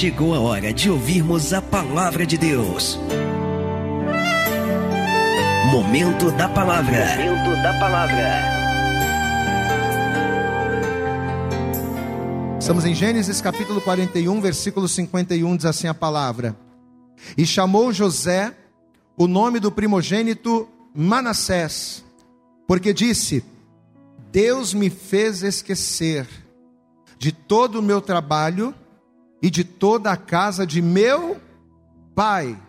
chegou a hora de ouvirmos a palavra de Deus. Momento da palavra. Momento da palavra. Estamos em Gênesis capítulo 41, versículo 51, diz assim a palavra: E chamou José o nome do primogênito Manassés, porque disse: Deus me fez esquecer de todo o meu trabalho e de toda a casa de meu pai.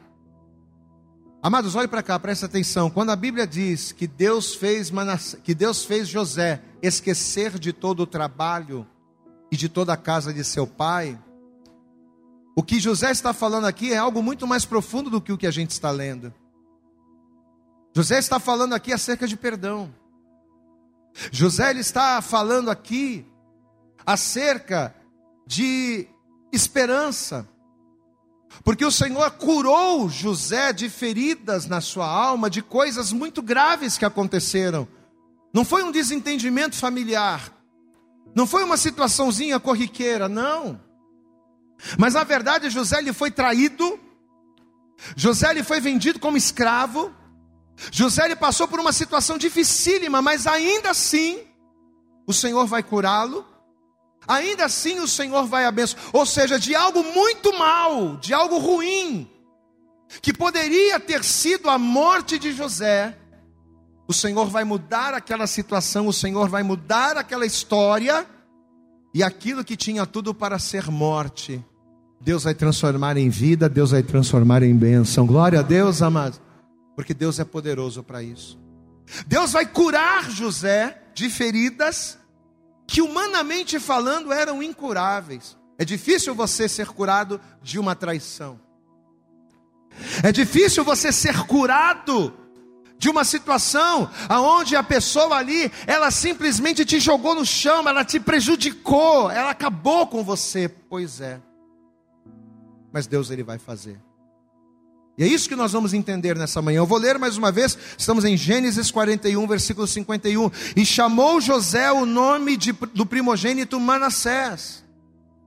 Amados, olhe para cá, presta atenção. Quando a Bíblia diz que Deus fez Manass... que Deus fez José esquecer de todo o trabalho e de toda a casa de seu pai, o que José está falando aqui é algo muito mais profundo do que o que a gente está lendo. José está falando aqui acerca de perdão. José ele está falando aqui acerca de esperança. Porque o Senhor curou José de feridas na sua alma, de coisas muito graves que aconteceram. Não foi um desentendimento familiar, não foi uma situaçãozinha corriqueira, não. Mas na verdade José ele foi traído, José ele foi vendido como escravo, José ele passou por uma situação dificílima, mas ainda assim o Senhor vai curá-lo, ainda assim o Senhor vai abençoar. Ou seja, de algo muito mal, de algo ruim, que poderia ter sido a morte de José, o Senhor vai mudar aquela situação, o Senhor vai mudar aquela história, e aquilo que tinha tudo para ser morte, Deus vai transformar em vida, Deus vai transformar em bênção. Glória a Deus, amados, porque Deus é poderoso para isso. Deus vai curar José de feridas que humanamente falando eram incuráveis. É difícil você ser curado de uma traição. É difícil você ser curado de uma situação aonde a pessoa ali, ela simplesmente te jogou no chão, ela te prejudicou, ela acabou com você. Pois é. Mas Deus ele vai fazer. E é isso que nós vamos entender nessa manhã. Eu vou ler mais uma vez, estamos em Gênesis 41, versículo 51. E chamou José o nome de, do primogênito Manassés,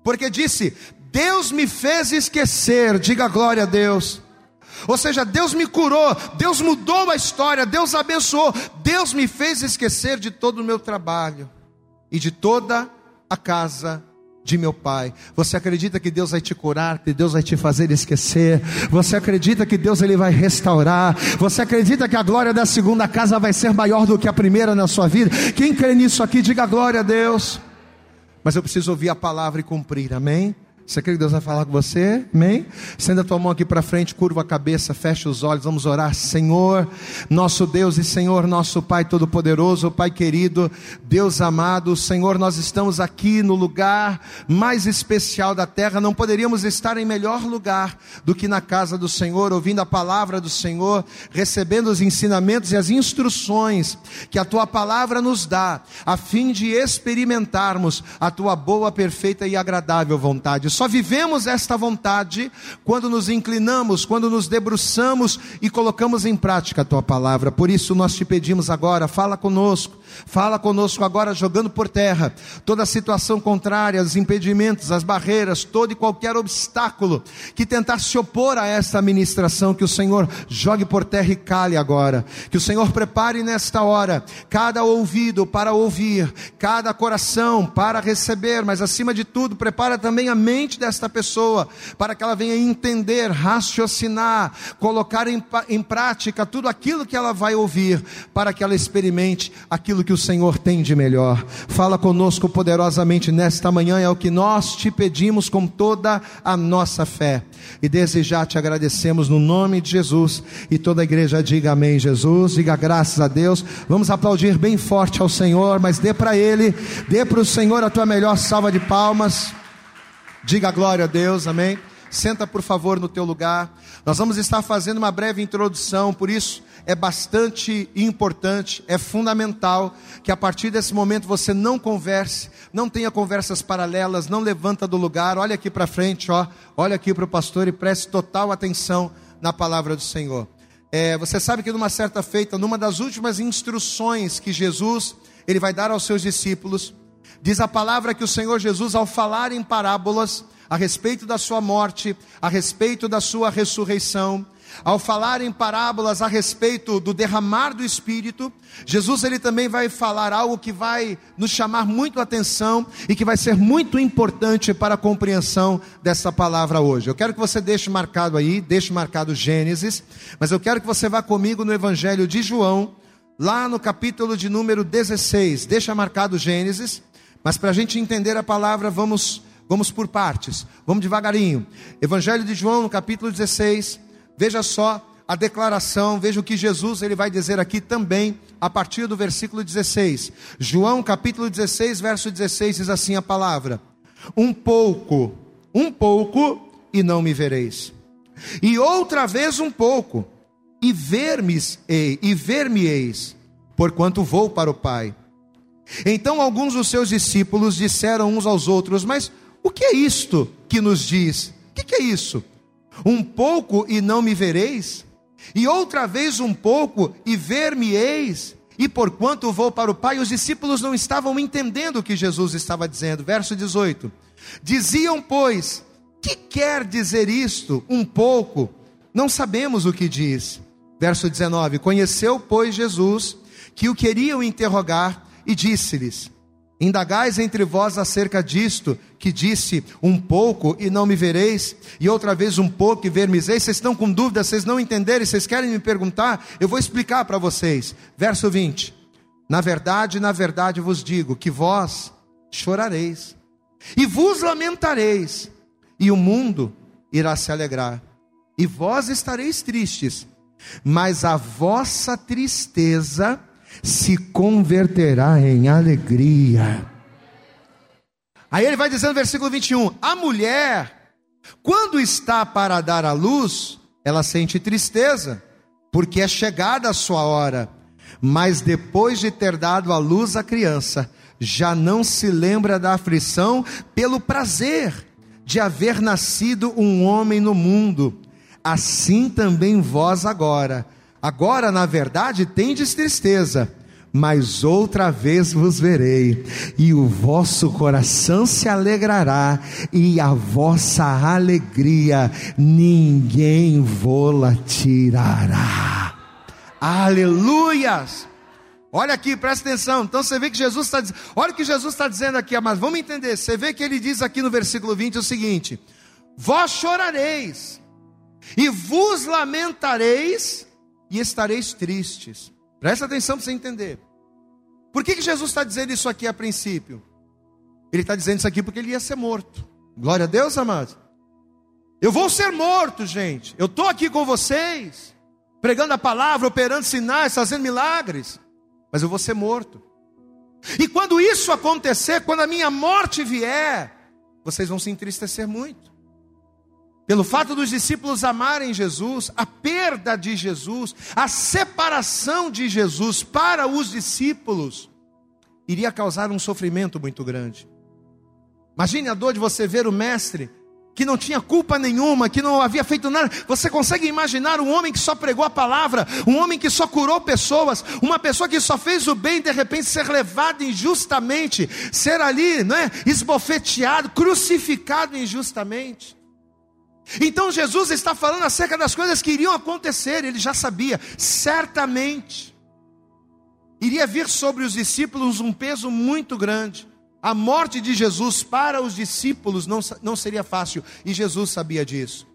porque disse: Deus me fez esquecer, diga glória a Deus. Ou seja, Deus me curou, Deus mudou a história, Deus abençoou, Deus me fez esquecer de todo o meu trabalho e de toda a casa de meu pai. Você acredita que Deus vai te curar, que Deus vai te fazer esquecer? Você acredita que Deus ele vai restaurar? Você acredita que a glória da segunda casa vai ser maior do que a primeira na sua vida? Quem crê nisso aqui, diga glória a Deus. Mas eu preciso ouvir a palavra e cumprir, amém? Você crê que Deus vai falar com você? Amém? Senda a tua mão aqui para frente, curva a cabeça, fecha os olhos, vamos orar. Senhor, nosso Deus e Senhor, nosso Pai Todo-Poderoso, Pai querido, Deus amado, Senhor, nós estamos aqui no lugar mais especial da terra, não poderíamos estar em melhor lugar do que na casa do Senhor, ouvindo a palavra do Senhor, recebendo os ensinamentos e as instruções que a tua palavra nos dá, a fim de experimentarmos a tua boa, perfeita e agradável vontade. Só vivemos esta vontade quando nos inclinamos, quando nos debruçamos e colocamos em prática a tua palavra. Por isso nós te pedimos agora, fala conosco Fala conosco agora, jogando por terra toda a situação contrária, os impedimentos, as barreiras, todo e qualquer obstáculo que tentar se opor a esta ministração, que o Senhor jogue por terra e cale agora. Que o Senhor prepare nesta hora cada ouvido para ouvir, cada coração para receber, mas acima de tudo, prepara também a mente desta pessoa para que ela venha entender, raciocinar, colocar em, em prática tudo aquilo que ela vai ouvir, para que ela experimente aquilo que o Senhor tem de melhor. Fala conosco poderosamente nesta manhã, é o que nós te pedimos com toda a nossa fé. E desde já te agradecemos no nome de Jesus. E toda a igreja diga amém, Jesus. Diga graças a Deus. Vamos aplaudir bem forte ao Senhor, mas dê para Ele, dê para o Senhor a tua melhor salva de palmas. Diga glória a Deus, amém. Senta por favor no teu lugar. Nós vamos estar fazendo uma breve introdução, por isso é bastante importante, é fundamental que a partir desse momento você não converse, não tenha conversas paralelas, não levanta do lugar, olha aqui para frente, ó, olha aqui para o pastor e preste total atenção na palavra do Senhor. É, você sabe que numa certa feita, numa das últimas instruções que Jesus ele vai dar aos seus discípulos, diz a palavra que o Senhor Jesus, ao falar em parábolas, a respeito da sua morte, a respeito da sua ressurreição, ao falar em parábolas a respeito do derramar do Espírito, Jesus ele também vai falar algo que vai nos chamar muito a atenção e que vai ser muito importante para a compreensão dessa palavra hoje. Eu quero que você deixe marcado aí, deixe marcado Gênesis, mas eu quero que você vá comigo no Evangelho de João, lá no capítulo de número 16. Deixa marcado Gênesis, mas para a gente entender a palavra, vamos, vamos por partes, vamos devagarinho. Evangelho de João, no capítulo 16. Veja só a declaração, veja o que Jesus ele vai dizer aqui também, a partir do versículo 16. João capítulo 16, verso 16 diz assim a palavra: Um pouco, um pouco e não me vereis. E outra vez um pouco e ver-me e ver-me-eis, porquanto vou para o Pai. Então alguns dos seus discípulos disseram uns aos outros: Mas o que é isto que nos diz? O que é isso? Um pouco e não me vereis, e outra vez um pouco e ver-me-eis, e porquanto vou para o Pai, os discípulos não estavam entendendo o que Jesus estava dizendo. Verso 18: Diziam, pois, que quer dizer isto? Um pouco, não sabemos o que diz. Verso 19: Conheceu, pois, Jesus que o queriam interrogar e disse-lhes: Indagais entre vós acerca disto, que disse um pouco e não me vereis, e outra vez um pouco e ver-me-eis. Vocês estão com dúvidas, vocês não entenderem, vocês querem me perguntar? Eu vou explicar para vocês. Verso 20: Na verdade, na verdade vos digo que vós chorareis, e vos lamentareis, e o mundo irá se alegrar, e vós estareis tristes, mas a vossa tristeza se converterá em alegria. Aí ele vai dizendo no versículo 21: A mulher, quando está para dar à luz, ela sente tristeza, porque é chegada a sua hora. Mas depois de ter dado à luz a criança, já não se lembra da aflição pelo prazer de haver nascido um homem no mundo. Assim também vós agora Agora, na verdade, tendes tristeza, mas outra vez vos verei, e o vosso coração se alegrará, e a vossa alegria ninguém vô-la tirará. Aleluias! Olha aqui, presta atenção. Então você vê que Jesus está dizendo, olha o que Jesus está dizendo aqui, mas vamos entender. Você vê que ele diz aqui no versículo 20 o seguinte: Vós chorareis, e vos lamentareis, e estareis tristes. Presta atenção para você entender. Por que, que Jesus está dizendo isso aqui a princípio? Ele está dizendo isso aqui porque ele ia ser morto. Glória a Deus, amados. Eu vou ser morto, gente. Eu estou aqui com vocês, pregando a palavra, operando sinais, fazendo milagres. Mas eu vou ser morto. E quando isso acontecer, quando a minha morte vier, vocês vão se entristecer muito. Pelo fato dos discípulos amarem Jesus, a perda de Jesus, a separação de Jesus para os discípulos, iria causar um sofrimento muito grande. Imagine a dor de você ver o mestre que não tinha culpa nenhuma, que não havia feito nada. Você consegue imaginar um homem que só pregou a palavra, um homem que só curou pessoas, uma pessoa que só fez o bem, de repente ser levado injustamente, ser ali, não é, esbofeteado, crucificado injustamente. Então Jesus está falando acerca das coisas que iriam acontecer, ele já sabia, certamente. Iria vir sobre os discípulos um peso muito grande. A morte de Jesus para os discípulos não, não seria fácil, e Jesus sabia disso.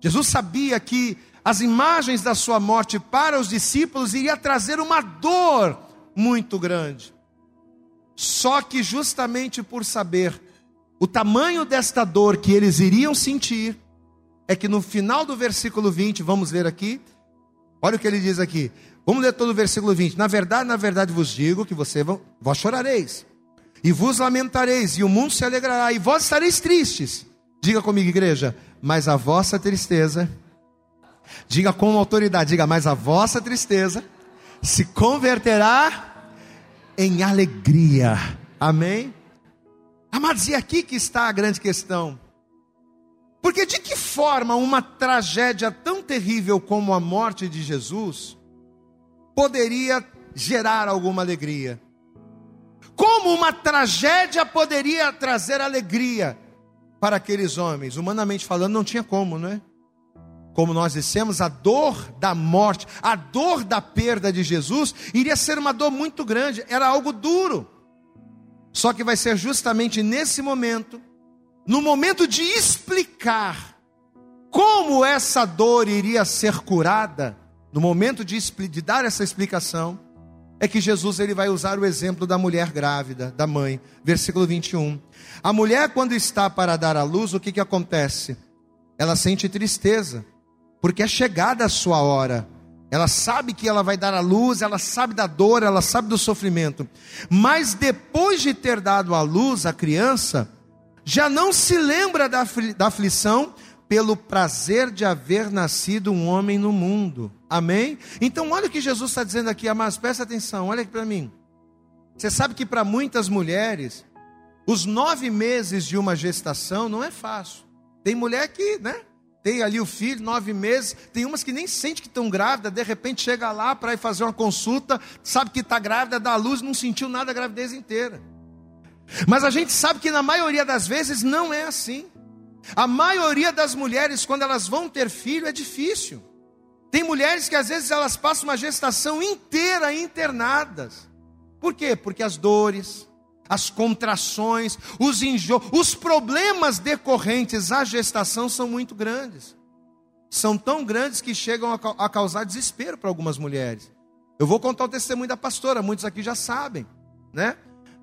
Jesus sabia que as imagens da sua morte para os discípulos iria trazer uma dor muito grande. Só que justamente por saber o tamanho desta dor que eles iriam sentir, é que no final do versículo 20, vamos ler aqui, olha o que ele diz aqui. Vamos ler todo o versículo 20. Na verdade, na verdade vos digo que você vós chorareis, e vos lamentareis, e o mundo se alegrará, e vós estareis tristes. Diga comigo, igreja, mas a vossa tristeza, diga com autoridade, diga, mas a vossa tristeza se converterá em alegria. Amém? Amados, e aqui que está a grande questão. Porque de que forma uma tragédia tão terrível como a morte de Jesus poderia gerar alguma alegria? Como uma tragédia poderia trazer alegria? para aqueles homens. Humanamente falando, não tinha como, não é? Como nós dissemos, a dor da morte, a dor da perda de Jesus, iria ser uma dor muito grande, era algo duro. Só que vai ser justamente nesse momento, no momento de explicar como essa dor iria ser curada, no momento de, de dar essa explicação, é que Jesus ele vai usar o exemplo da mulher grávida, da mãe. Versículo 21. A mulher, quando está para dar à luz, o que, que acontece? Ela sente tristeza, porque é chegada a sua hora. Ela sabe que ela vai dar à luz, ela sabe da dor, ela sabe do sofrimento. Mas depois de ter dado à luz a criança, já não se lembra da, da aflição pelo prazer de haver nascido um homem no mundo. Amém? Então, olha o que Jesus está dizendo aqui, amados, presta atenção, olha aqui para mim. Você sabe que para muitas mulheres, os nove meses de uma gestação não é fácil. Tem mulher que, né? Tem ali o filho, nove meses. Tem umas que nem sente que estão grávidas, de repente chega lá para ir fazer uma consulta, sabe que está grávida, dá luz, não sentiu nada a gravidez inteira. Mas a gente sabe que na maioria das vezes não é assim. A maioria das mulheres, quando elas vão ter filho, é difícil. Tem mulheres que às vezes elas passam uma gestação inteira internadas. Por quê? Porque as dores, as contrações, os enjoos, os problemas decorrentes à gestação são muito grandes. São tão grandes que chegam a causar desespero para algumas mulheres. Eu vou contar o testemunho da pastora, muitos aqui já sabem, né?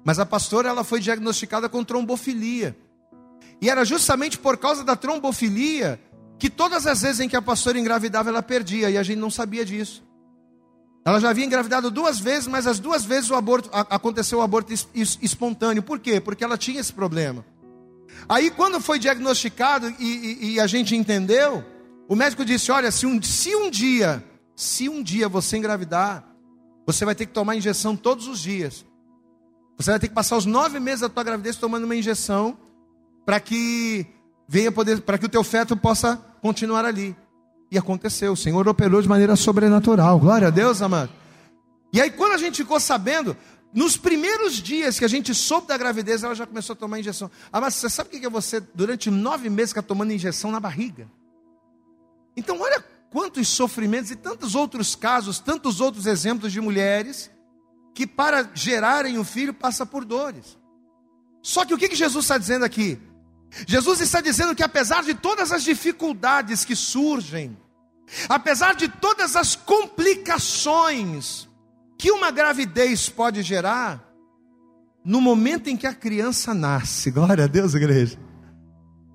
Mas a pastora ela foi diagnosticada com trombofilia. E era justamente por causa da trombofilia que todas as vezes em que a pastora engravidava, ela perdia, e a gente não sabia disso. Ela já havia engravidado duas vezes, mas as duas vezes o aborto, aconteceu o aborto espontâneo. Por quê? Porque ela tinha esse problema. Aí, quando foi diagnosticado e, e, e a gente entendeu, o médico disse: Olha, se um, se um dia, se um dia você engravidar, você vai ter que tomar injeção todos os dias. Você vai ter que passar os nove meses da tua gravidez tomando uma injeção para que venha poder, para que o teu feto possa continuar ali. E aconteceu, o Senhor operou de maneira sobrenatural. Glória a Deus, amado. E aí, quando a gente ficou sabendo, nos primeiros dias que a gente soube da gravidez, ela já começou a tomar injeção. Ah, mas você sabe o que é você, durante nove meses, ficar tomando injeção na barriga? Então, olha quantos sofrimentos e tantos outros casos, tantos outros exemplos de mulheres que, para gerarem um filho, passa por dores. Só que o que, que Jesus está dizendo aqui? Jesus está dizendo que apesar de todas as dificuldades que surgem, apesar de todas as complicações que uma gravidez pode gerar, no momento em que a criança nasce, glória a Deus, igreja.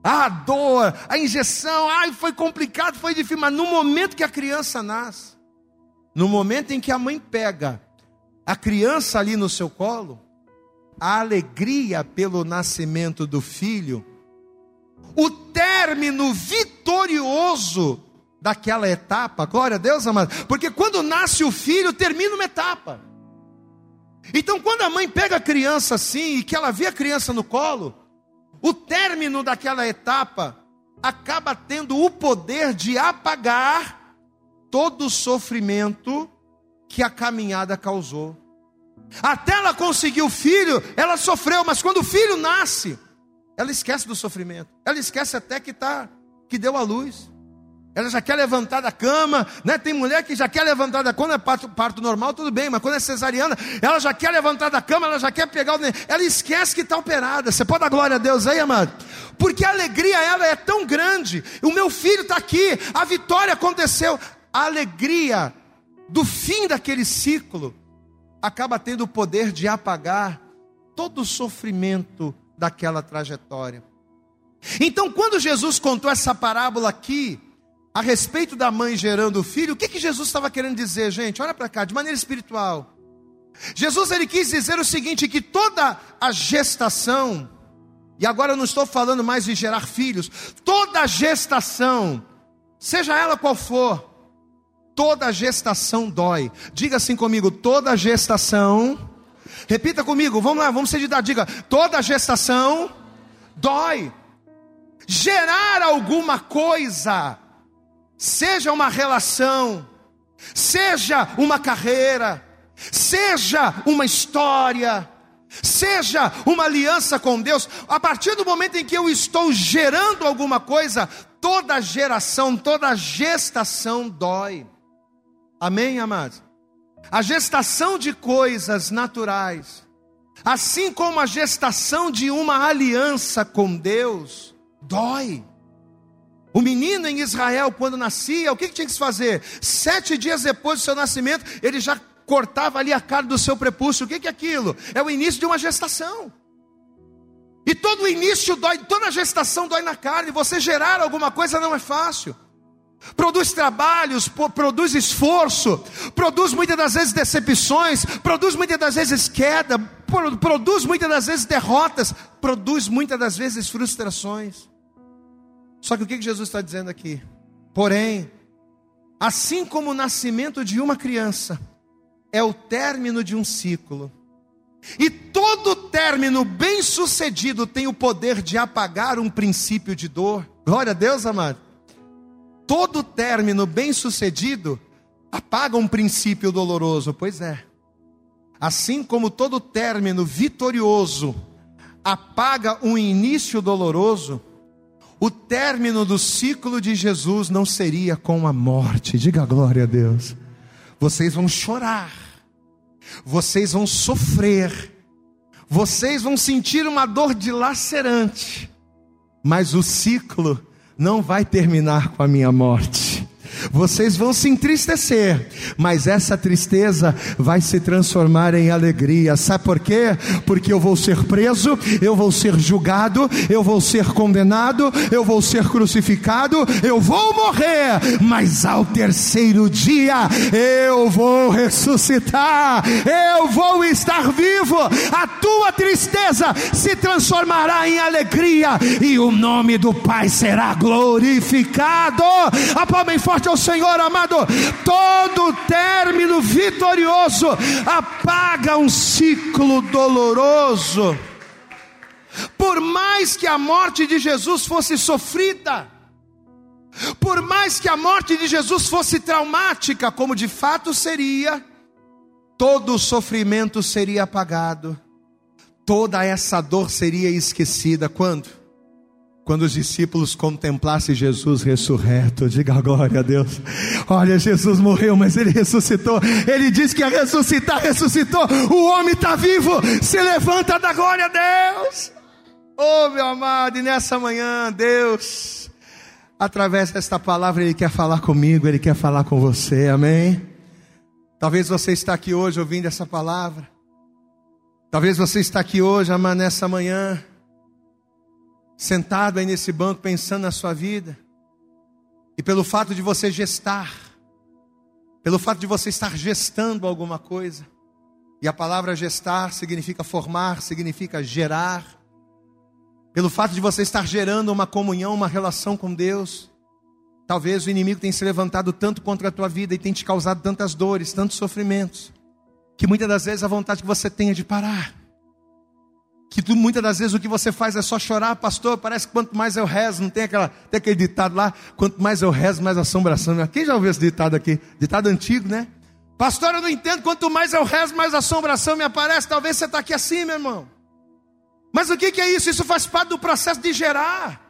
A dor, a injeção, ai, foi complicado, foi difícil, mas no momento que a criança nasce, no momento em que a mãe pega a criança ali no seu colo, a alegria pelo nascimento do filho o término vitorioso daquela etapa. Glória a Deus, amado. Porque quando nasce o filho, termina uma etapa. Então, quando a mãe pega a criança assim e que ela vê a criança no colo, o término daquela etapa acaba tendo o poder de apagar todo o sofrimento que a caminhada causou. Até ela conseguir o filho, ela sofreu, mas quando o filho nasce, ela esquece do sofrimento. Ela esquece até que tá, que deu a luz. Ela já quer levantar da cama, né? Tem mulher que já quer levantar da quando é parto, parto normal, tudo bem, mas quando é cesariana, ela já quer levantar da cama, ela já quer pegar o ela esquece que está operada. Você pode dar glória a Deus aí, amado? Porque a alegria ela é tão grande. O meu filho está aqui, a vitória aconteceu. A alegria do fim daquele ciclo acaba tendo o poder de apagar todo o sofrimento daquela trajetória. Então, quando Jesus contou essa parábola aqui, a respeito da mãe gerando o filho, o que, que Jesus estava querendo dizer, gente? Olha para cá, de maneira espiritual. Jesus ele quis dizer o seguinte: que toda a gestação, e agora eu não estou falando mais de gerar filhos, toda a gestação, seja ela qual for, toda gestação dói. Diga assim comigo: toda gestação Repita comigo, vamos lá, vamos ser de dar diga. Toda gestação dói. Gerar alguma coisa, seja uma relação, seja uma carreira, seja uma história, Seja uma aliança com Deus. A partir do momento em que eu estou gerando alguma coisa, toda geração, toda gestação dói. Amém, amados? A gestação de coisas naturais, assim como a gestação de uma aliança com Deus, dói. O menino em Israel, quando nascia, o que, tinha que se fazer? Sete dias depois do seu nascimento, ele já cortava ali a carne do seu prepúcio. O que, que é aquilo? É o início de uma gestação. E todo o início dói, toda a gestação dói na carne. Você gerar alguma coisa não é fácil. Produz trabalhos, produz esforço, produz muitas das vezes decepções, produz muitas das vezes queda, produz muitas das vezes derrotas, produz muitas das vezes frustrações. Só que o que Jesus está dizendo aqui? Porém, assim como o nascimento de uma criança é o término de um ciclo, e todo término bem sucedido tem o poder de apagar um princípio de dor. Glória a Deus, amado. Todo término bem sucedido apaga um princípio doloroso. Pois é. Assim como todo término vitorioso apaga um início doloroso, o término do ciclo de Jesus não seria com a morte. Diga glória a Deus. Vocês vão chorar, vocês vão sofrer, vocês vão sentir uma dor dilacerante, mas o ciclo não vai terminar com a minha morte. Vocês vão se entristecer, mas essa tristeza vai se transformar em alegria. Sabe por quê? Porque eu vou ser preso, eu vou ser julgado, eu vou ser condenado, eu vou ser crucificado, eu vou morrer, mas ao terceiro dia eu vou ressuscitar, eu vou estar vivo. A tua tristeza se transformará em alegria e o nome do Pai será glorificado. Aplauda forte Senhor amado, todo término vitorioso apaga um ciclo doloroso. Por mais que a morte de Jesus fosse sofrida, por mais que a morte de Jesus fosse traumática, como de fato seria, todo o sofrimento seria apagado, toda essa dor seria esquecida. Quando? Quando os discípulos contemplassem Jesus ressurreto, diga glória a Deus. Olha, Jesus morreu, mas ele ressuscitou. Ele disse que ia ressuscitar, ressuscitou. O homem está vivo. Se levanta da glória a Deus. Oh, meu amado, e nessa manhã, Deus, através desta palavra, Ele quer falar comigo, Ele quer falar com você, amém? Talvez você está aqui hoje ouvindo essa palavra. Talvez você está aqui hoje, amado, nessa manhã sentado aí nesse banco pensando na sua vida, e pelo fato de você gestar, pelo fato de você estar gestando alguma coisa, e a palavra gestar significa formar, significa gerar, pelo fato de você estar gerando uma comunhão, uma relação com Deus, talvez o inimigo tenha se levantado tanto contra a tua vida e tenha te causado tantas dores, tantos sofrimentos, que muitas das vezes a vontade que você tenha de parar que tu, muitas das vezes o que você faz é só chorar, pastor. Parece que quanto mais eu rezo, não tem, aquela, tem aquele ditado lá: quanto mais eu rezo, mais assombração. Quem já ouviu esse ditado aqui? Ditado antigo, né? Pastor, eu não entendo. Quanto mais eu rezo, mais assombração me aparece. Talvez você está aqui assim, meu irmão. Mas o que, que é isso? Isso faz parte do processo de gerar.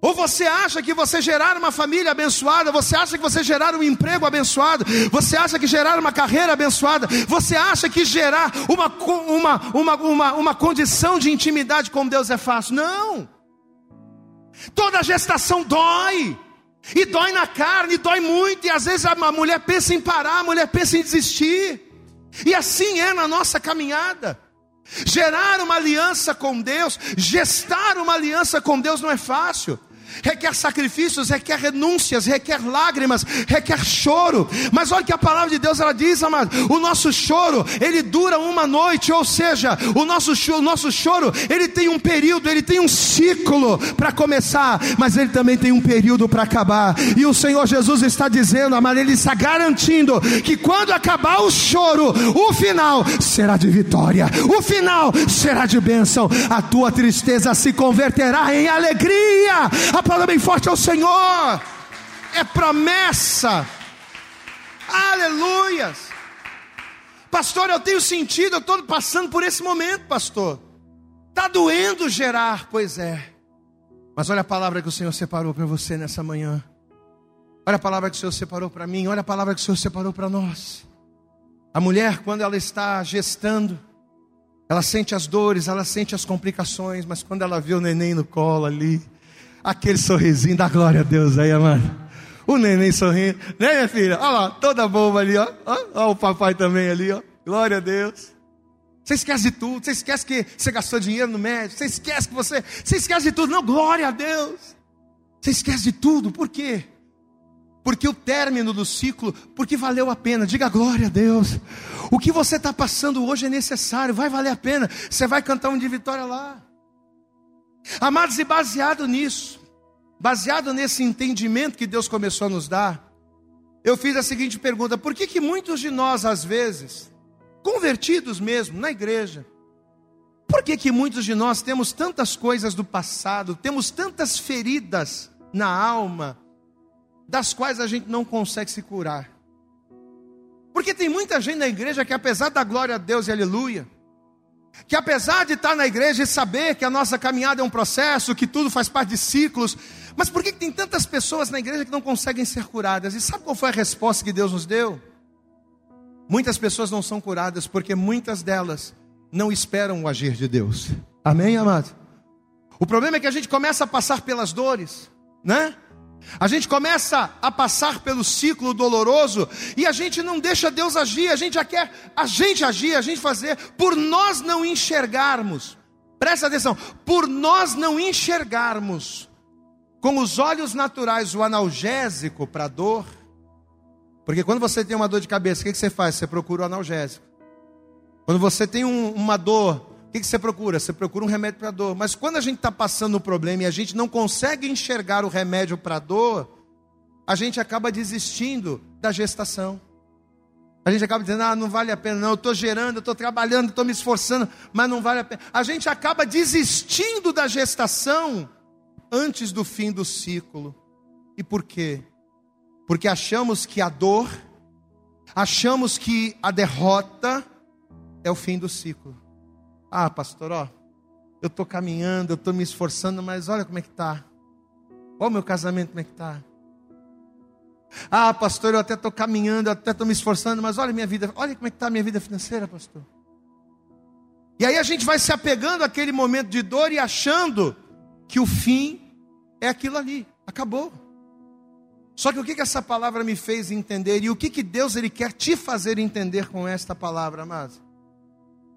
Ou você acha que você gerar uma família abençoada, você acha que você gerar um emprego abençoado, você acha que gerar uma carreira abençoada, você acha que gerar uma, uma, uma, uma, uma condição de intimidade com Deus é fácil? Não. Toda gestação dói, e dói na carne, dói muito, e às vezes a mulher pensa em parar, a mulher pensa em desistir, e assim é na nossa caminhada. Gerar uma aliança com Deus, gestar uma aliança com Deus não é fácil requer sacrifícios, requer renúncias, requer lágrimas, requer choro. Mas olha que a palavra de Deus ela diz, amado, o nosso choro, ele dura uma noite, ou seja, o nosso, o nosso choro, ele tem um período, ele tem um ciclo para começar, mas ele também tem um período para acabar. E o Senhor Jesus está dizendo, amado, ele está garantindo que quando acabar o choro, o final será de vitória, o final será de bênção, a tua tristeza se converterá em alegria. Aplauda bem forte ao Senhor. É promessa. Aleluias. Pastor, eu tenho sentido, eu estou passando por esse momento, pastor. Está doendo gerar, pois é. Mas olha a palavra que o Senhor separou para você nessa manhã. Olha a palavra que o Senhor separou para mim, olha a palavra que o Senhor separou para nós. A mulher, quando ela está gestando, ela sente as dores, ela sente as complicações, mas quando ela vê o neném no colo ali, aquele sorrisinho, dá glória a Deus aí, amado. O neném sorrindo, né, minha filha? Olha lá, toda boba ali, ó. Olha o papai também ali, ó. Glória a Deus. Você esquece de tudo, você esquece que você gastou dinheiro no médico, você esquece que você, você esquece de tudo. Não, glória a Deus. Você esquece de tudo, por quê? Porque o término do ciclo, porque valeu a pena. Diga glória a Deus. O que você está passando hoje é necessário, vai valer a pena. Você vai cantar um de vitória lá. Amados, e baseado nisso, baseado nesse entendimento que Deus começou a nos dar, eu fiz a seguinte pergunta: por que, que muitos de nós, às vezes, convertidos mesmo na igreja. Por que, que muitos de nós temos tantas coisas do passado, temos tantas feridas na alma, das quais a gente não consegue se curar? Porque tem muita gente na igreja que, apesar da glória a Deus e aleluia, que apesar de estar na igreja e saber que a nossa caminhada é um processo, que tudo faz parte de ciclos, mas por que, tem tantas pessoas na igreja que não conseguem ser curadas? E sabe qual foi a resposta que Deus nos deu? Muitas pessoas não são curadas porque muitas delas não esperam o agir de Deus. Amém, amado? O problema é que a gente começa a passar pelas dores, né? A gente começa a passar pelo ciclo doloroso e a gente não deixa Deus agir, a gente já quer a gente agir, a gente fazer, por nós não enxergarmos. Presta atenção, por nós não enxergarmos com os olhos naturais o analgésico para a dor, porque quando você tem uma dor de cabeça, o que, você faz? Você procura o analgésico. Quando você tem um, uma dor, o que, que você procura? Você procura um remédio para dor. Mas quando a gente está passando o problema e a gente não consegue enxergar o remédio para dor, a gente acaba desistindo da gestação. A gente acaba dizendo, ah, não vale a pena, não, eu estou gerando, eu estou trabalhando, estou me esforçando, mas não vale a pena. A gente acaba desistindo da gestação antes do fim do ciclo. E por quê? porque achamos que a dor, achamos que a derrota é o fim do ciclo. Ah, pastor, ó, eu estou caminhando, eu estou me esforçando, mas olha como é que está. Olha o meu casamento como é que está. Ah, pastor, eu até estou caminhando, eu até estou me esforçando, mas olha minha vida, olha como é que está a minha vida financeira, pastor. E aí a gente vai se apegando àquele momento de dor e achando que o fim é aquilo ali, acabou. Só que o que, que essa palavra me fez entender e o que, que Deus ele quer te fazer entender com esta palavra, amado?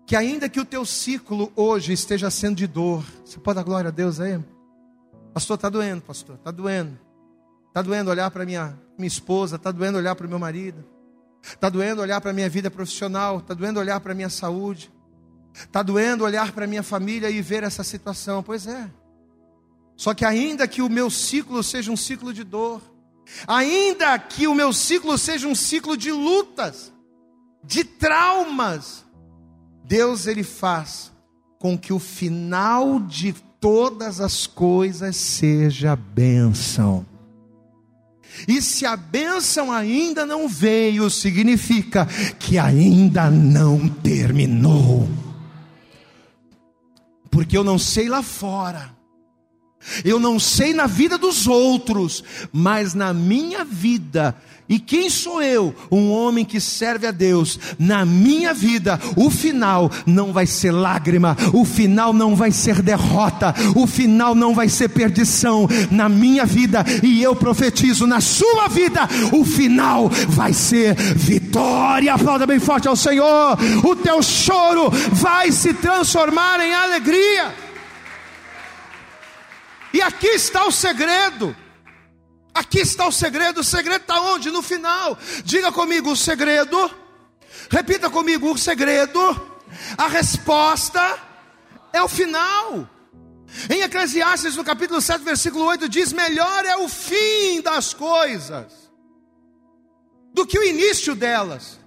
Que ainda que o teu ciclo hoje esteja sendo de dor, você pode dar glória a Deus aí? Pastor, está doendo, pastor, está doendo. Está doendo olhar para minha, minha esposa, está doendo olhar para o meu marido, está doendo olhar para a minha vida profissional, está doendo olhar para a minha saúde, está doendo olhar para a minha família e ver essa situação. Pois é. Só que ainda que o meu ciclo seja um ciclo de dor, Ainda que o meu ciclo seja um ciclo de lutas, de traumas, Deus ele faz com que o final de todas as coisas seja bênção. E se a bênção ainda não veio, significa que ainda não terminou. Porque eu não sei lá fora eu não sei na vida dos outros, mas na minha vida. E quem sou eu? Um homem que serve a Deus. Na minha vida, o final não vai ser lágrima, o final não vai ser derrota, o final não vai ser perdição. Na minha vida, e eu profetizo na sua vida, o final vai ser vitória. Aplauda bem forte ao Senhor. O teu choro vai se transformar em alegria. E aqui está o segredo. Aqui está o segredo. O segredo está onde? No final. Diga comigo o segredo. Repita comigo o segredo. A resposta é o final. Em Eclesiastes, no capítulo 7, versículo 8, diz: Melhor é o fim das coisas do que o início delas.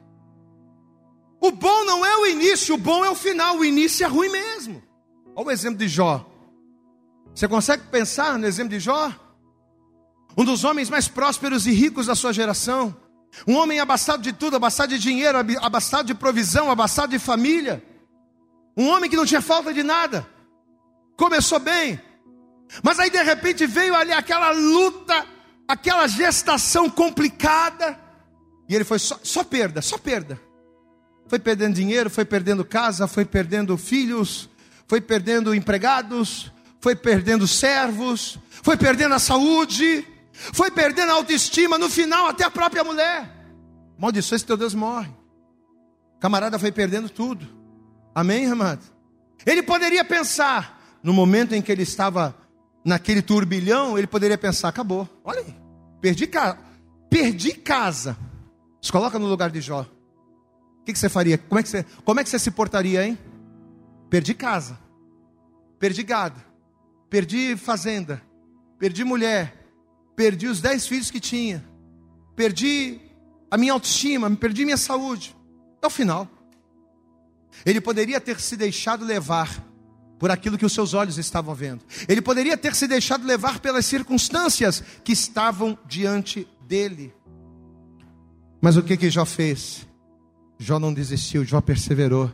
O bom não é o início, o bom é o final. O início é ruim mesmo. Olha o exemplo de Jó. Você consegue pensar no exemplo de Jó? Um dos homens mais prósperos e ricos da sua geração. Um homem abastado de tudo, abastado de dinheiro, abastado de provisão, abastado de família. Um homem que não tinha falta de nada. Começou bem. Mas aí de repente veio ali aquela luta, aquela gestação complicada. E ele foi só, só perda, só perda. Foi perdendo dinheiro, foi perdendo casa, foi perdendo filhos, foi perdendo empregados, foi perdendo servos, foi perdendo a saúde, foi perdendo a autoestima, no final até a própria mulher. Maldições teu Deus morre. O camarada foi perdendo tudo. Amém, amado? Ele poderia pensar, no momento em que ele estava naquele turbilhão, ele poderia pensar: acabou, olha aí, perdi, ca... perdi casa. Se coloca no lugar de Jó. O que, que você faria? Como é que você, como é que você se portaria, hein? Perdi casa, perdi gado, perdi fazenda, perdi mulher, perdi os dez filhos que tinha, perdi a minha autoestima, perdi minha saúde. É o final. Ele poderia ter se deixado levar por aquilo que os seus olhos estavam vendo. Ele poderia ter se deixado levar pelas circunstâncias que estavam diante dele. Mas o que que Jó fez? Jó não desistiu, Jó perseverou,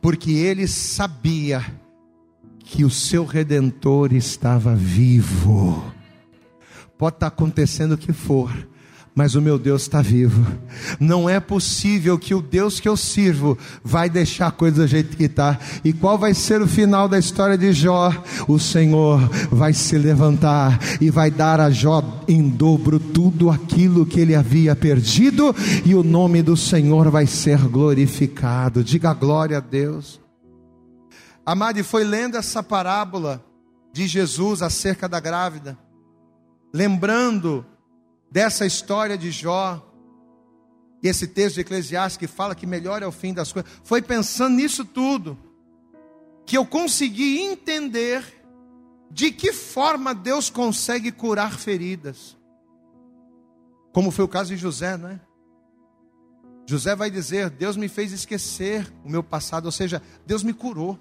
porque ele sabia que o seu redentor estava vivo. Pode estar acontecendo o que for, mas o meu Deus está vivo. Não é possível que o Deus que eu sirvo vai deixar a coisa do jeito que está. E qual vai ser o final da história de Jó? O Senhor vai se levantar e vai dar a Jó em dobro tudo aquilo que ele havia perdido, e o nome do Senhor vai ser glorificado. Diga glória a Deus. Amado, foi lendo essa parábola de Jesus acerca da grávida, lembrando dessa história de Jó, e esse texto de Eclesiastes que fala que melhor é o fim das coisas, foi pensando nisso tudo, que eu consegui entender de que forma Deus consegue curar feridas. Como foi o caso de José, não é? José vai dizer: Deus me fez esquecer o meu passado, ou seja, Deus me curou.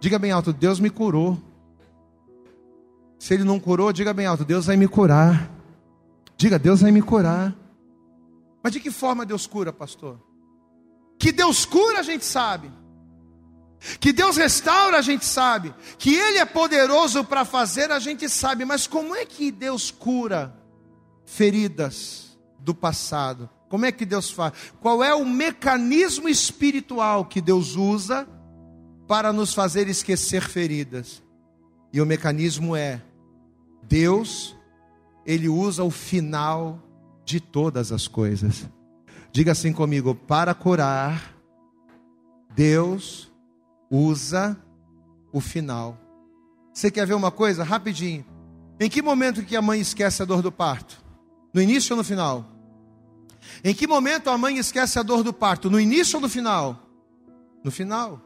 Diga bem alto: Deus me curou. Se Ele não curou, diga bem alto: Deus vai me curar. Diga, Deus vai me curar. Mas de que forma Deus cura, pastor? Que Deus cura, a gente sabe. Que Deus restaura, a gente sabe. Que Ele é poderoso para fazer, a gente sabe. Mas como é que Deus cura feridas do passado? Como é que Deus faz? Qual é o mecanismo espiritual que Deus usa para nos fazer esquecer feridas? E o mecanismo é: Deus ele usa o final de todas as coisas. Diga assim comigo: para curar, Deus usa o final. Você quer ver uma coisa? Rapidinho. Em que momento que a mãe esquece a dor do parto? No início ou no final? Em que momento a mãe esquece a dor do parto? No início ou no final? No final.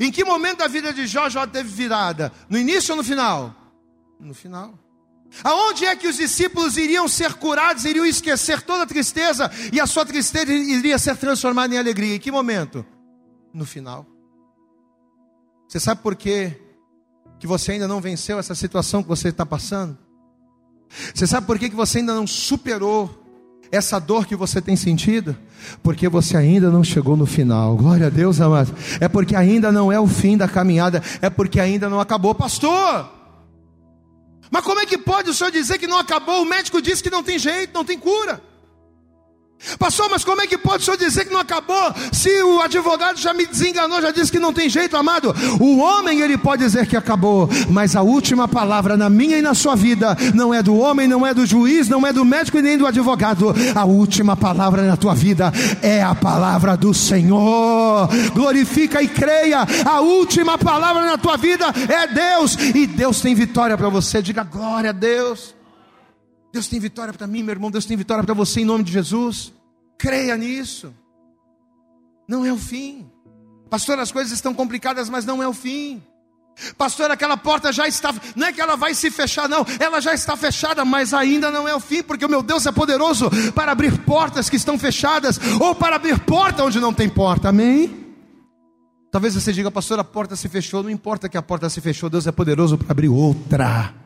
Em que momento da vida de Jó, Jó teve virada? No início ou no final? No final. Aonde é que os discípulos iriam ser curados, iriam esquecer toda a tristeza e a sua tristeza iria ser transformada em alegria? Em que momento? No final. Você sabe por quê que você ainda não venceu essa situação que você está passando? Você sabe por quê que você ainda não superou essa dor que você tem sentido? Porque você ainda não chegou no final. Glória a Deus, amado. É porque ainda não é o fim da caminhada, é porque ainda não acabou, pastor. Mas como é que pode o senhor dizer que não acabou? O médico disse que não tem jeito, não tem cura. Pastor, mas como é que pode o senhor dizer que não acabou? Se o advogado já me desenganou, já disse que não tem jeito, amado. O homem ele pode dizer que acabou, mas a última palavra na minha e na sua vida não é do homem, não é do juiz, não é do médico e nem do advogado. A última palavra na tua vida é a palavra do Senhor. Glorifica e creia. A última palavra na tua vida é Deus e Deus tem vitória para você. Diga glória a Deus. Deus tem vitória para mim, meu irmão. Deus tem vitória para você em nome de Jesus. Creia nisso. Não é o fim. Pastor, as coisas estão complicadas, mas não é o fim. Pastor, aquela porta já está, não é que ela vai se fechar, não, ela já está fechada, mas ainda não é o fim, porque o meu Deus é poderoso para abrir portas que estão fechadas, ou para abrir porta onde não tem porta, amém? Talvez você diga, pastor, a porta se fechou, não importa que a porta se fechou, Deus é poderoso para abrir outra.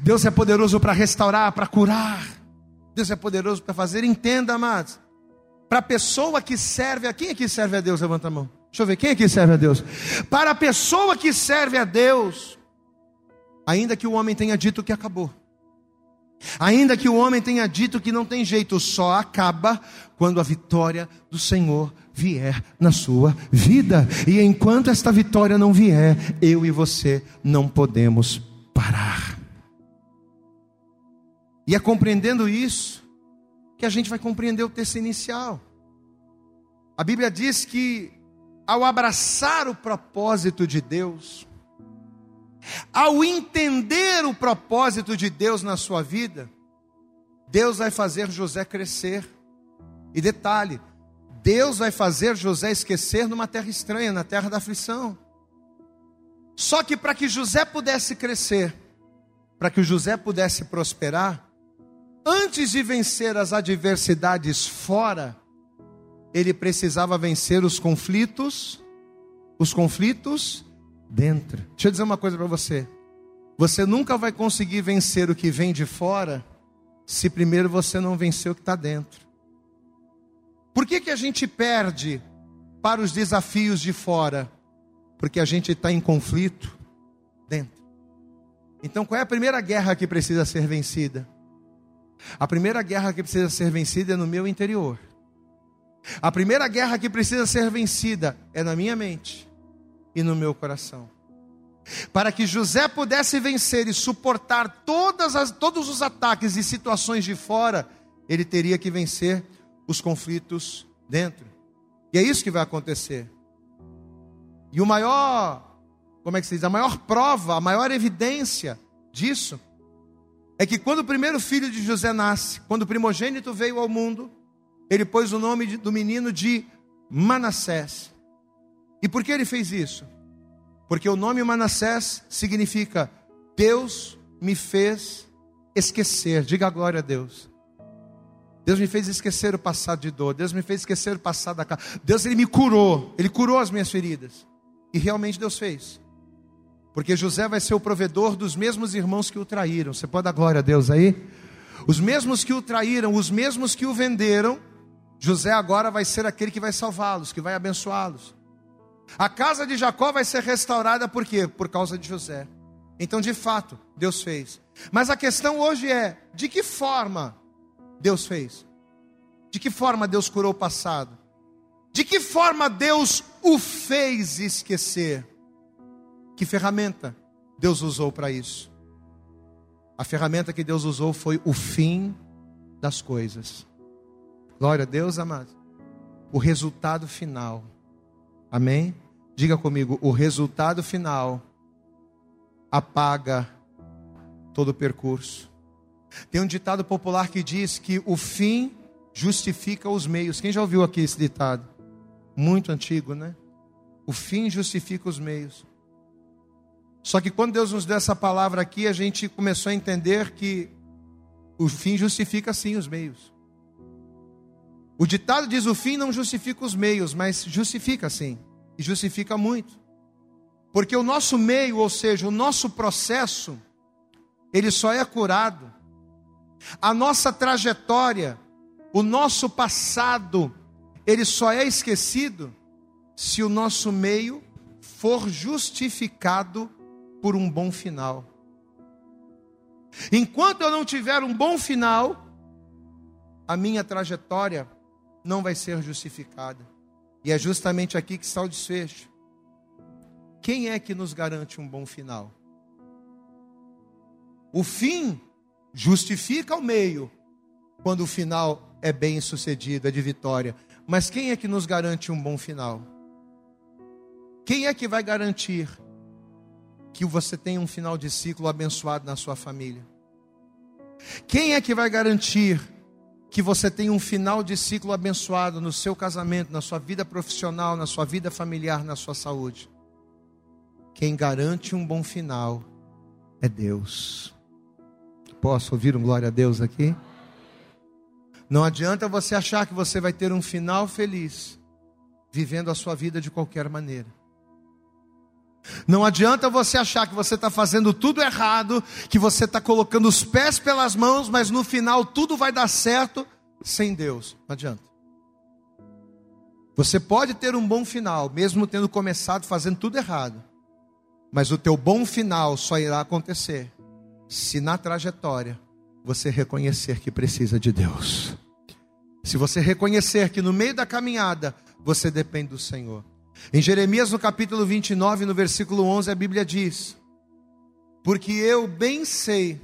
Deus é poderoso para restaurar, para curar. Deus é poderoso para fazer. Entenda, amados. Para a pessoa que serve a quem aqui serve a Deus? Levanta a mão. Deixa eu ver, quem aqui serve a Deus? Para a pessoa que serve a Deus, ainda que o homem tenha dito que acabou, ainda que o homem tenha dito que não tem jeito, só acaba quando a vitória do Senhor vier na sua vida. E enquanto esta vitória não vier, eu e você não podemos parar. E é compreendendo isso que a gente vai compreender o texto inicial. A Bíblia diz que ao abraçar o propósito de Deus, ao entender o propósito de Deus na sua vida, Deus vai fazer José crescer. E detalhe, Deus vai fazer José esquecer numa terra estranha, na terra da aflição. Só que para que José pudesse crescer, para que José pudesse prosperar, antes de vencer as adversidades fora, ele precisava vencer os conflitos, os conflitos dentro. Deixa eu dizer uma coisa para você. Você nunca vai conseguir vencer o que vem de fora se primeiro você não vencer o que está dentro. Por que, que a gente perde para os desafios de fora? Porque a gente está em conflito dentro. Então, qual é a primeira guerra que precisa ser vencida? A primeira guerra que precisa ser vencida é no meu interior. A primeira guerra que precisa ser vencida é na minha mente e no meu coração. Para que José pudesse vencer e suportar todas as, todos os ataques e situações de fora, ele teria que vencer os conflitos dentro. E é isso que vai acontecer. E o maior, como é que se diz? A maior prova, a maior evidência disso é que quando o primeiro filho de José nasce, quando o primogênito veio ao mundo, ele pôs o nome do menino de Manassés. E por que ele fez isso? Porque o nome Manassés significa Deus me fez esquecer. Diga glória a Deus. Deus me fez esquecer o passado de dor. Deus me fez esquecer o passado da casa. Deus ele me curou. Ele curou as minhas feridas. E realmente Deus fez. Porque José vai ser o provedor dos mesmos irmãos que o traíram. Você pode dar glória a Deus aí? Os mesmos que o traíram, os mesmos que o venderam, José agora vai ser aquele que vai salvá-los, que vai abençoá-los. A casa de Jacó vai ser restaurada por quê? Por causa de José. Então, de fato, Deus fez. Mas a questão hoje é: de que forma Deus fez? De que forma Deus curou o passado? De que forma Deus o fez esquecer? Que ferramenta Deus usou para isso? A ferramenta que Deus usou foi o fim das coisas. Glória a Deus, amado. O resultado final. Amém? Diga comigo, o resultado final apaga todo o percurso. Tem um ditado popular que diz que o fim justifica os meios. Quem já ouviu aqui esse ditado? Muito antigo, né? O fim justifica os meios. Só que quando Deus nos deu essa palavra aqui, a gente começou a entender que o fim justifica sim os meios. O ditado diz: o fim não justifica os meios, mas justifica sim, e justifica muito. Porque o nosso meio, ou seja, o nosso processo, ele só é curado. A nossa trajetória, o nosso passado, ele só é esquecido se o nosso meio for justificado por um bom final. Enquanto eu não tiver um bom final, a minha trajetória não vai ser justificada. E é justamente aqui que está o desfecho. Quem é que nos garante um bom final? O fim justifica o meio, quando o final é bem sucedido, é de vitória. Mas quem é que nos garante um bom final? Quem é que vai garantir que você tenha um final de ciclo abençoado na sua família? Quem é que vai garantir que você tenha um final de ciclo abençoado no seu casamento, na sua vida profissional, na sua vida familiar, na sua saúde? Quem garante um bom final é Deus. Posso ouvir um glória a Deus aqui? Não adianta você achar que você vai ter um final feliz vivendo a sua vida de qualquer maneira. Não adianta você achar que você está fazendo tudo errado, que você está colocando os pés pelas mãos, mas no final tudo vai dar certo sem Deus. Não adianta. Você pode ter um bom final, mesmo tendo começado fazendo tudo errado. Mas o teu bom final só irá acontecer se na trajetória você reconhecer que precisa de Deus. Se você reconhecer que no meio da caminhada você depende do Senhor. Em Jeremias, no capítulo 29, no versículo 11, a Bíblia diz: Porque eu bem sei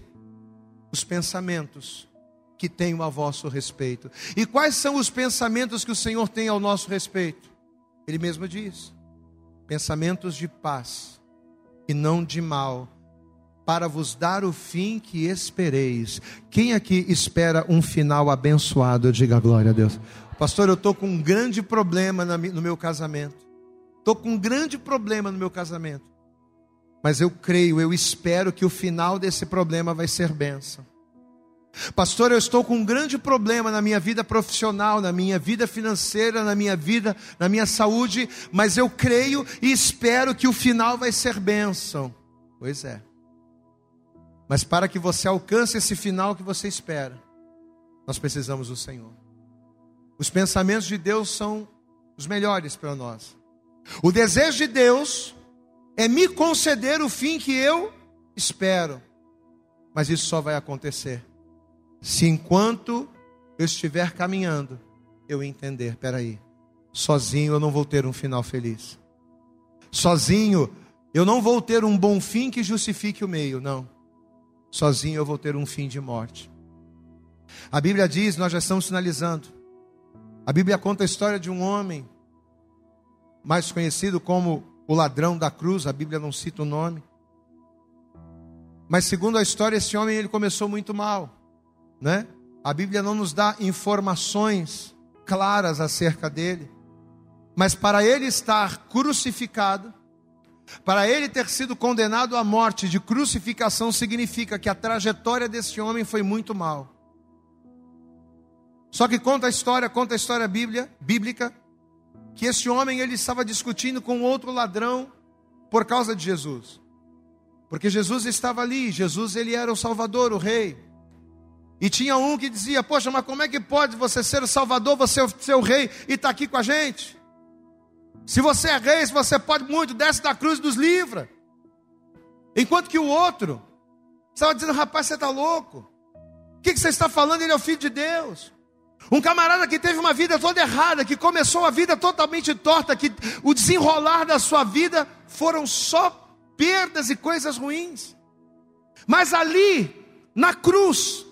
os pensamentos que tenho a vosso respeito. E quais são os pensamentos que o Senhor tem ao nosso respeito? Ele mesmo diz: pensamentos de paz e não de mal, para vos dar o fim que espereis. Quem aqui espera um final abençoado? Diga glória a Deus. Pastor, eu estou com um grande problema no meu casamento. Estou com um grande problema no meu casamento. Mas eu creio, eu espero que o final desse problema vai ser bênção. Pastor, eu estou com um grande problema na minha vida profissional, na minha vida financeira, na minha vida, na minha saúde, mas eu creio e espero que o final vai ser bênção. Pois é. Mas para que você alcance esse final que você espera, nós precisamos do Senhor. Os pensamentos de Deus são os melhores para nós. O desejo de Deus é me conceder o fim que eu espero. Mas isso só vai acontecer se enquanto eu estiver caminhando, eu entender, peraí, sozinho eu não vou ter um final feliz. Sozinho eu não vou ter um bom fim que justifique o meio, não. Sozinho eu vou ter um fim de morte. A Bíblia diz, nós já estamos finalizando. A Bíblia conta a história de um homem, mais conhecido como o ladrão da cruz, a Bíblia não cita o nome. Mas segundo a história, esse homem ele começou muito mal né? A Bíblia não nos dá informações claras acerca dele, mas para ele estar crucificado, para ele ter sido condenado à morte de crucificação, significa que a trajetória desse homem foi muito mal. Só que conta a história, conta a história bíblia, bíblica, que esse homem ele estava discutindo com outro ladrão por causa de Jesus. Porque Jesus estava ali, Jesus ele era o Salvador, o rei. E tinha um que dizia: Poxa, mas como é que pode você ser o Salvador, você ser o rei e estar tá aqui com a gente? Se você é rei, se você pode muito, desce da cruz e nos livra. Enquanto que o outro estava dizendo: Rapaz, você está louco? O que, que você está falando? Ele é o filho de Deus. Um camarada que teve uma vida toda errada, que começou a vida totalmente torta, que o desenrolar da sua vida foram só perdas e coisas ruins. Mas ali, na cruz,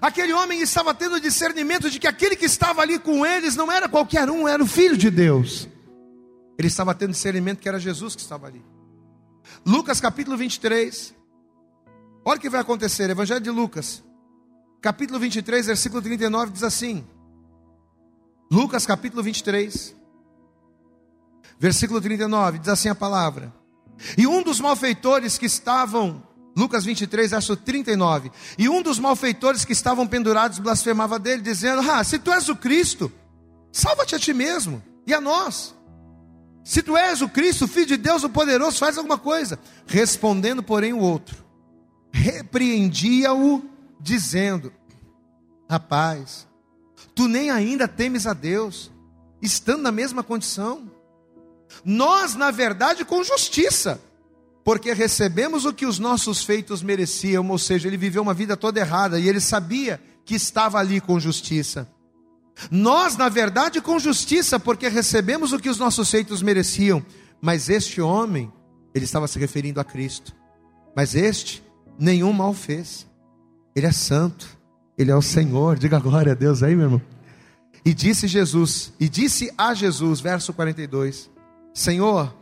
Aquele homem estava tendo discernimento de que aquele que estava ali com eles não era qualquer um, era o Filho de Deus. Ele estava tendo discernimento que era Jesus que estava ali. Lucas capítulo 23. Olha o que vai acontecer, Evangelho de Lucas, capítulo 23, versículo 39 diz assim: Lucas capítulo 23, versículo 39, diz assim a palavra: E um dos malfeitores que estavam Lucas 23, verso 39. E um dos malfeitores que estavam pendurados blasfemava dele, dizendo: Ah, se tu és o Cristo, salva-te a ti mesmo e a nós. Se tu és o Cristo, filho de Deus, o poderoso, faz alguma coisa. Respondendo, porém, o outro, repreendia-o, dizendo: Rapaz, tu nem ainda temes a Deus, estando na mesma condição. Nós, na verdade, com justiça porque recebemos o que os nossos feitos mereciam, ou seja, ele viveu uma vida toda errada e ele sabia que estava ali com justiça. Nós, na verdade, com justiça, porque recebemos o que os nossos feitos mereciam, mas este homem, ele estava se referindo a Cristo, mas este nenhum mal fez, ele é santo, ele é o Senhor, diga glória a Deus aí, meu irmão. E disse Jesus, e disse a Jesus, verso 42, Senhor,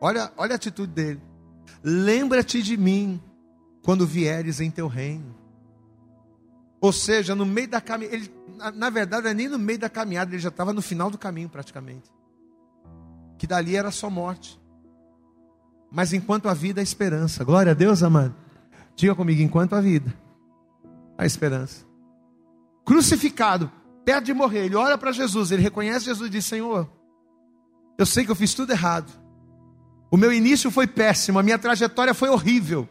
olha, olha a atitude dele. Lembra-te de mim quando vieres em teu reino. Ou seja, no meio da caminhada, na, na verdade, é nem no meio da caminhada, ele já estava no final do caminho praticamente. Que dali era só morte. Mas enquanto a vida, a esperança. Glória a Deus, amado. Diga comigo, enquanto a vida, a esperança. Crucificado, perto de morrer, ele olha para Jesus, ele reconhece Jesus e diz: Senhor, eu sei que eu fiz tudo errado. O meu início foi péssimo, a minha trajetória foi horrível.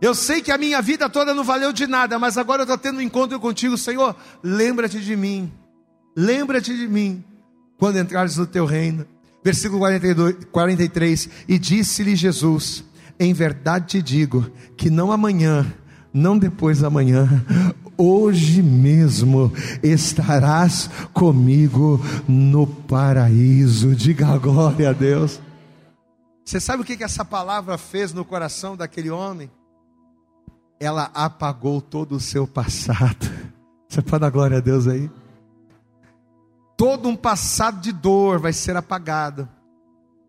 Eu sei que a minha vida toda não valeu de nada, mas agora eu estou tendo um encontro contigo, Senhor. Lembra-te de mim, lembra-te de mim quando entrares no teu reino. Versículo 42, 43: E disse-lhe Jesus: Em verdade te digo que não amanhã, não depois da manhã, hoje mesmo estarás comigo no paraíso. Diga glória a Deus. Você sabe o que, essa palavra fez no coração daquele homem? Ela apagou todo o seu passado. Você pode dar glória a Deus aí? Todo um passado de dor vai ser apagado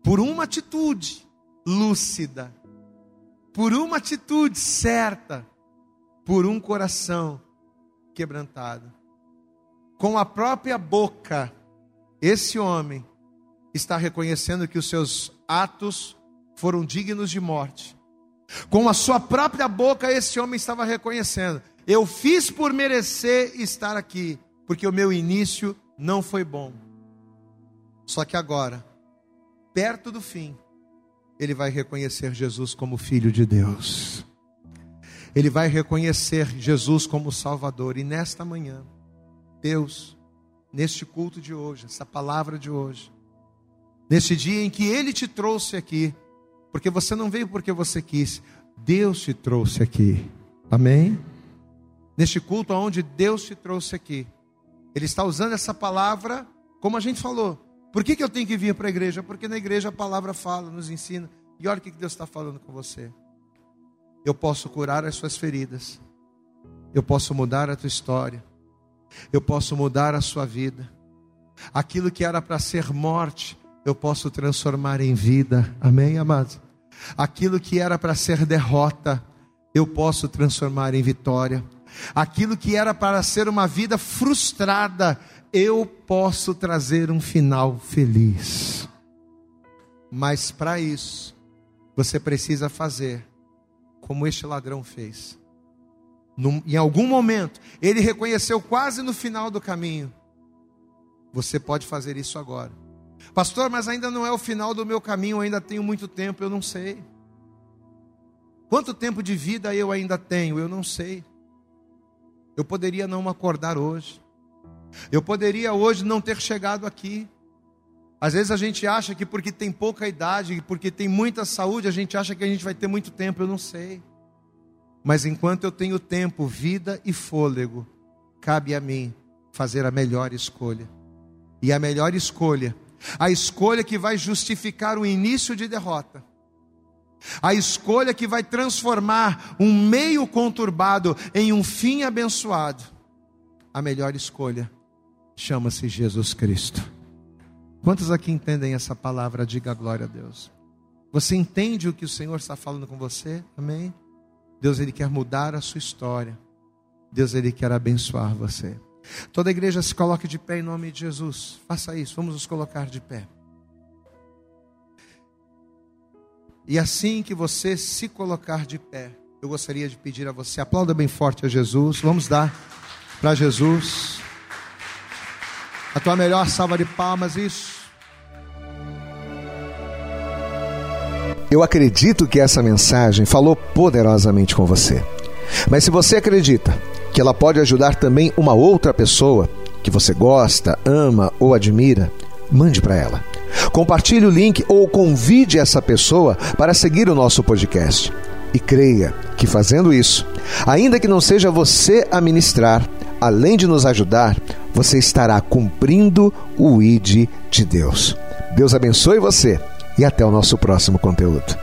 por uma atitude lúcida, por uma atitude certa, por um coração quebrantado. Com a própria boca, esse homem está reconhecendo que os seus atos foram dignos de morte. Com a sua própria boca, esse homem estava reconhecendo: eu fiz por merecer estar aqui, porque o meu início não foi bom. Só que agora, perto do fim, ele vai reconhecer Jesus como Filho de Deus. Ele vai reconhecer Jesus como Salvador. E nesta manhã, Deus, neste culto de hoje, essa palavra de hoje, nesse dia em que Ele te trouxe aqui, porque você não veio porque você quis, Deus te trouxe aqui. Amém? Neste culto onde Deus te trouxe aqui, Ele está usando essa palavra, como a gente falou. Por que, que eu tenho que vir para a igreja? Porque na igreja a palavra fala, nos ensina. E olha o que Deus está falando com você eu posso curar as suas feridas, eu posso mudar a tua história, eu posso mudar a sua vida. Aquilo que era para ser morte, eu posso transformar em vida. Amém, amados? Aquilo que era para ser derrota, eu posso transformar em vitória. Aquilo que era para ser uma vida frustrada, eu posso trazer um final feliz. Mas para isso, você precisa fazer como este ladrão fez. Em algum momento, ele reconheceu quase no final do caminho. Você pode fazer isso agora. Pastor, mas ainda não é o final do meu caminho, ainda tenho muito tempo, eu não sei. Quanto tempo de vida eu ainda tenho? Eu não sei. Eu poderia não acordar hoje. Eu poderia hoje não ter chegado aqui. Às vezes a gente acha que porque tem pouca idade, porque tem muita saúde, a gente acha que a gente vai ter muito tempo, eu não sei. Mas enquanto eu tenho tempo, vida e fôlego, cabe a mim fazer a melhor escolha. E a melhor escolha, a escolha que vai justificar o início de derrota, a escolha que vai transformar um meio conturbado em um fim abençoado, a melhor escolha chama-se Jesus Cristo. Quantos aqui entendem essa palavra? Diga glória a Deus. Você entende o que o Senhor está falando com você? Amém? Deus, Ele quer mudar a sua história. Deus, Ele quer abençoar você. Toda a igreja se coloque de pé em nome de Jesus. Faça isso, vamos nos colocar de pé. E assim que você se colocar de pé, eu gostaria de pedir a você, aplauda bem forte a Jesus. Vamos dar para Jesus a tua melhor salva de palmas, isso. Eu acredito que essa mensagem falou poderosamente com você. Mas se você acredita que ela pode ajudar também uma outra pessoa que você gosta, ama ou admira, mande para ela. Compartilhe o link ou convide essa pessoa para seguir o nosso podcast. E creia que fazendo isso, ainda que não seja você a ministrar, além de nos ajudar, você estará cumprindo o ID de Deus. Deus abençoe você e até o nosso próximo conteúdo.